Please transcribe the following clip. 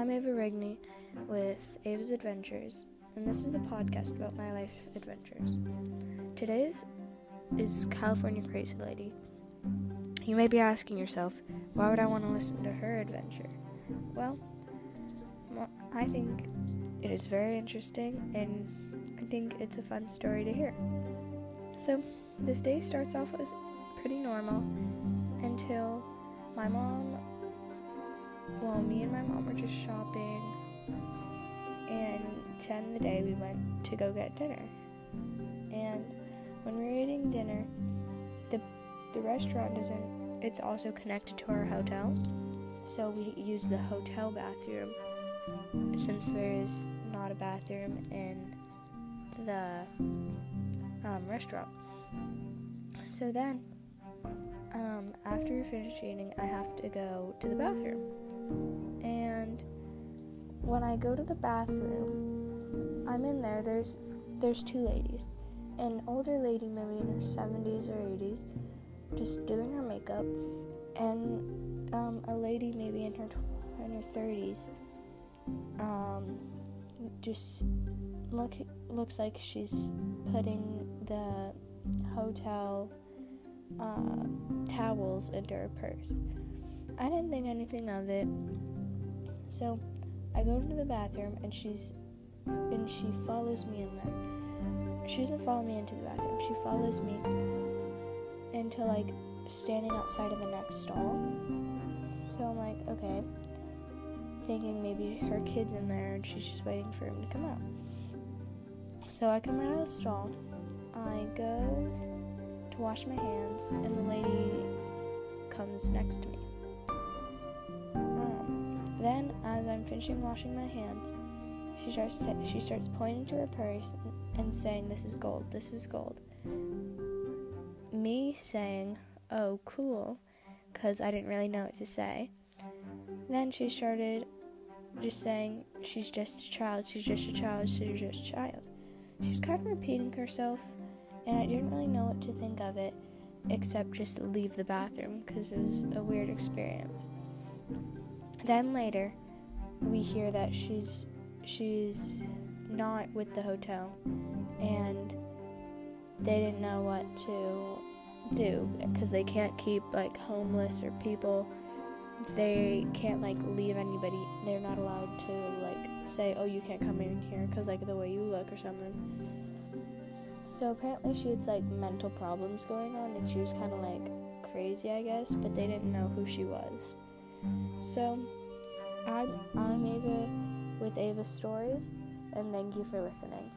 I'm Ava Rigney with Ava's Adventures, and this is a podcast about my life adventures. Today's is California Crazy Lady. You may be asking yourself, why would I want to listen to her adventure? Well, I think it is very interesting, and I think it's a fun story to hear. So, this day starts off as pretty normal until my mom well, me and my mom were just shopping, and to end the day, we went to go get dinner. And when we were eating dinner, the the restaurant isn't. It's also connected to our hotel, so we use the hotel bathroom since there is not a bathroom in the um, restaurant. So then, um, after we finish eating, I have to go to the bathroom. And when I go to the bathroom, I'm in there. There's there's two ladies, an older lady maybe in her 70s or 80s, just doing her makeup, and um, a lady maybe in her tw- in her 30s, um, just look looks like she's putting the hotel uh, towels into her purse. I didn't think anything of it. So I go into the bathroom and she's and she follows me in there. She doesn't follow me into the bathroom. She follows me into like standing outside of the next stall. So I'm like, okay. Thinking maybe her kid's in there and she's just waiting for him to come out. So I come out of the stall. I go wash my hands and the lady comes next to me. Um, then, as I'm finishing washing my hands, she starts she starts pointing to her purse and saying, "This is gold. This is gold." Me saying, "Oh, cool," because I didn't really know what to say. Then she started just saying, "She's just a child. She's just a child. She's just a child." She's kind of repeating herself, and I didn't really know what to think of it, except just leave the bathroom because it was a weird experience. Then later, we hear that she's she's not with the hotel and they didn't know what to do because they can't keep like homeless or people. They can't like leave anybody. They're not allowed to like say oh you can't come in here because like the way you look or something so apparently she had like mental problems going on and she was kind of like crazy i guess but they didn't know who she was so, I'm, I'm Ava with Ava Stories, and thank you for listening.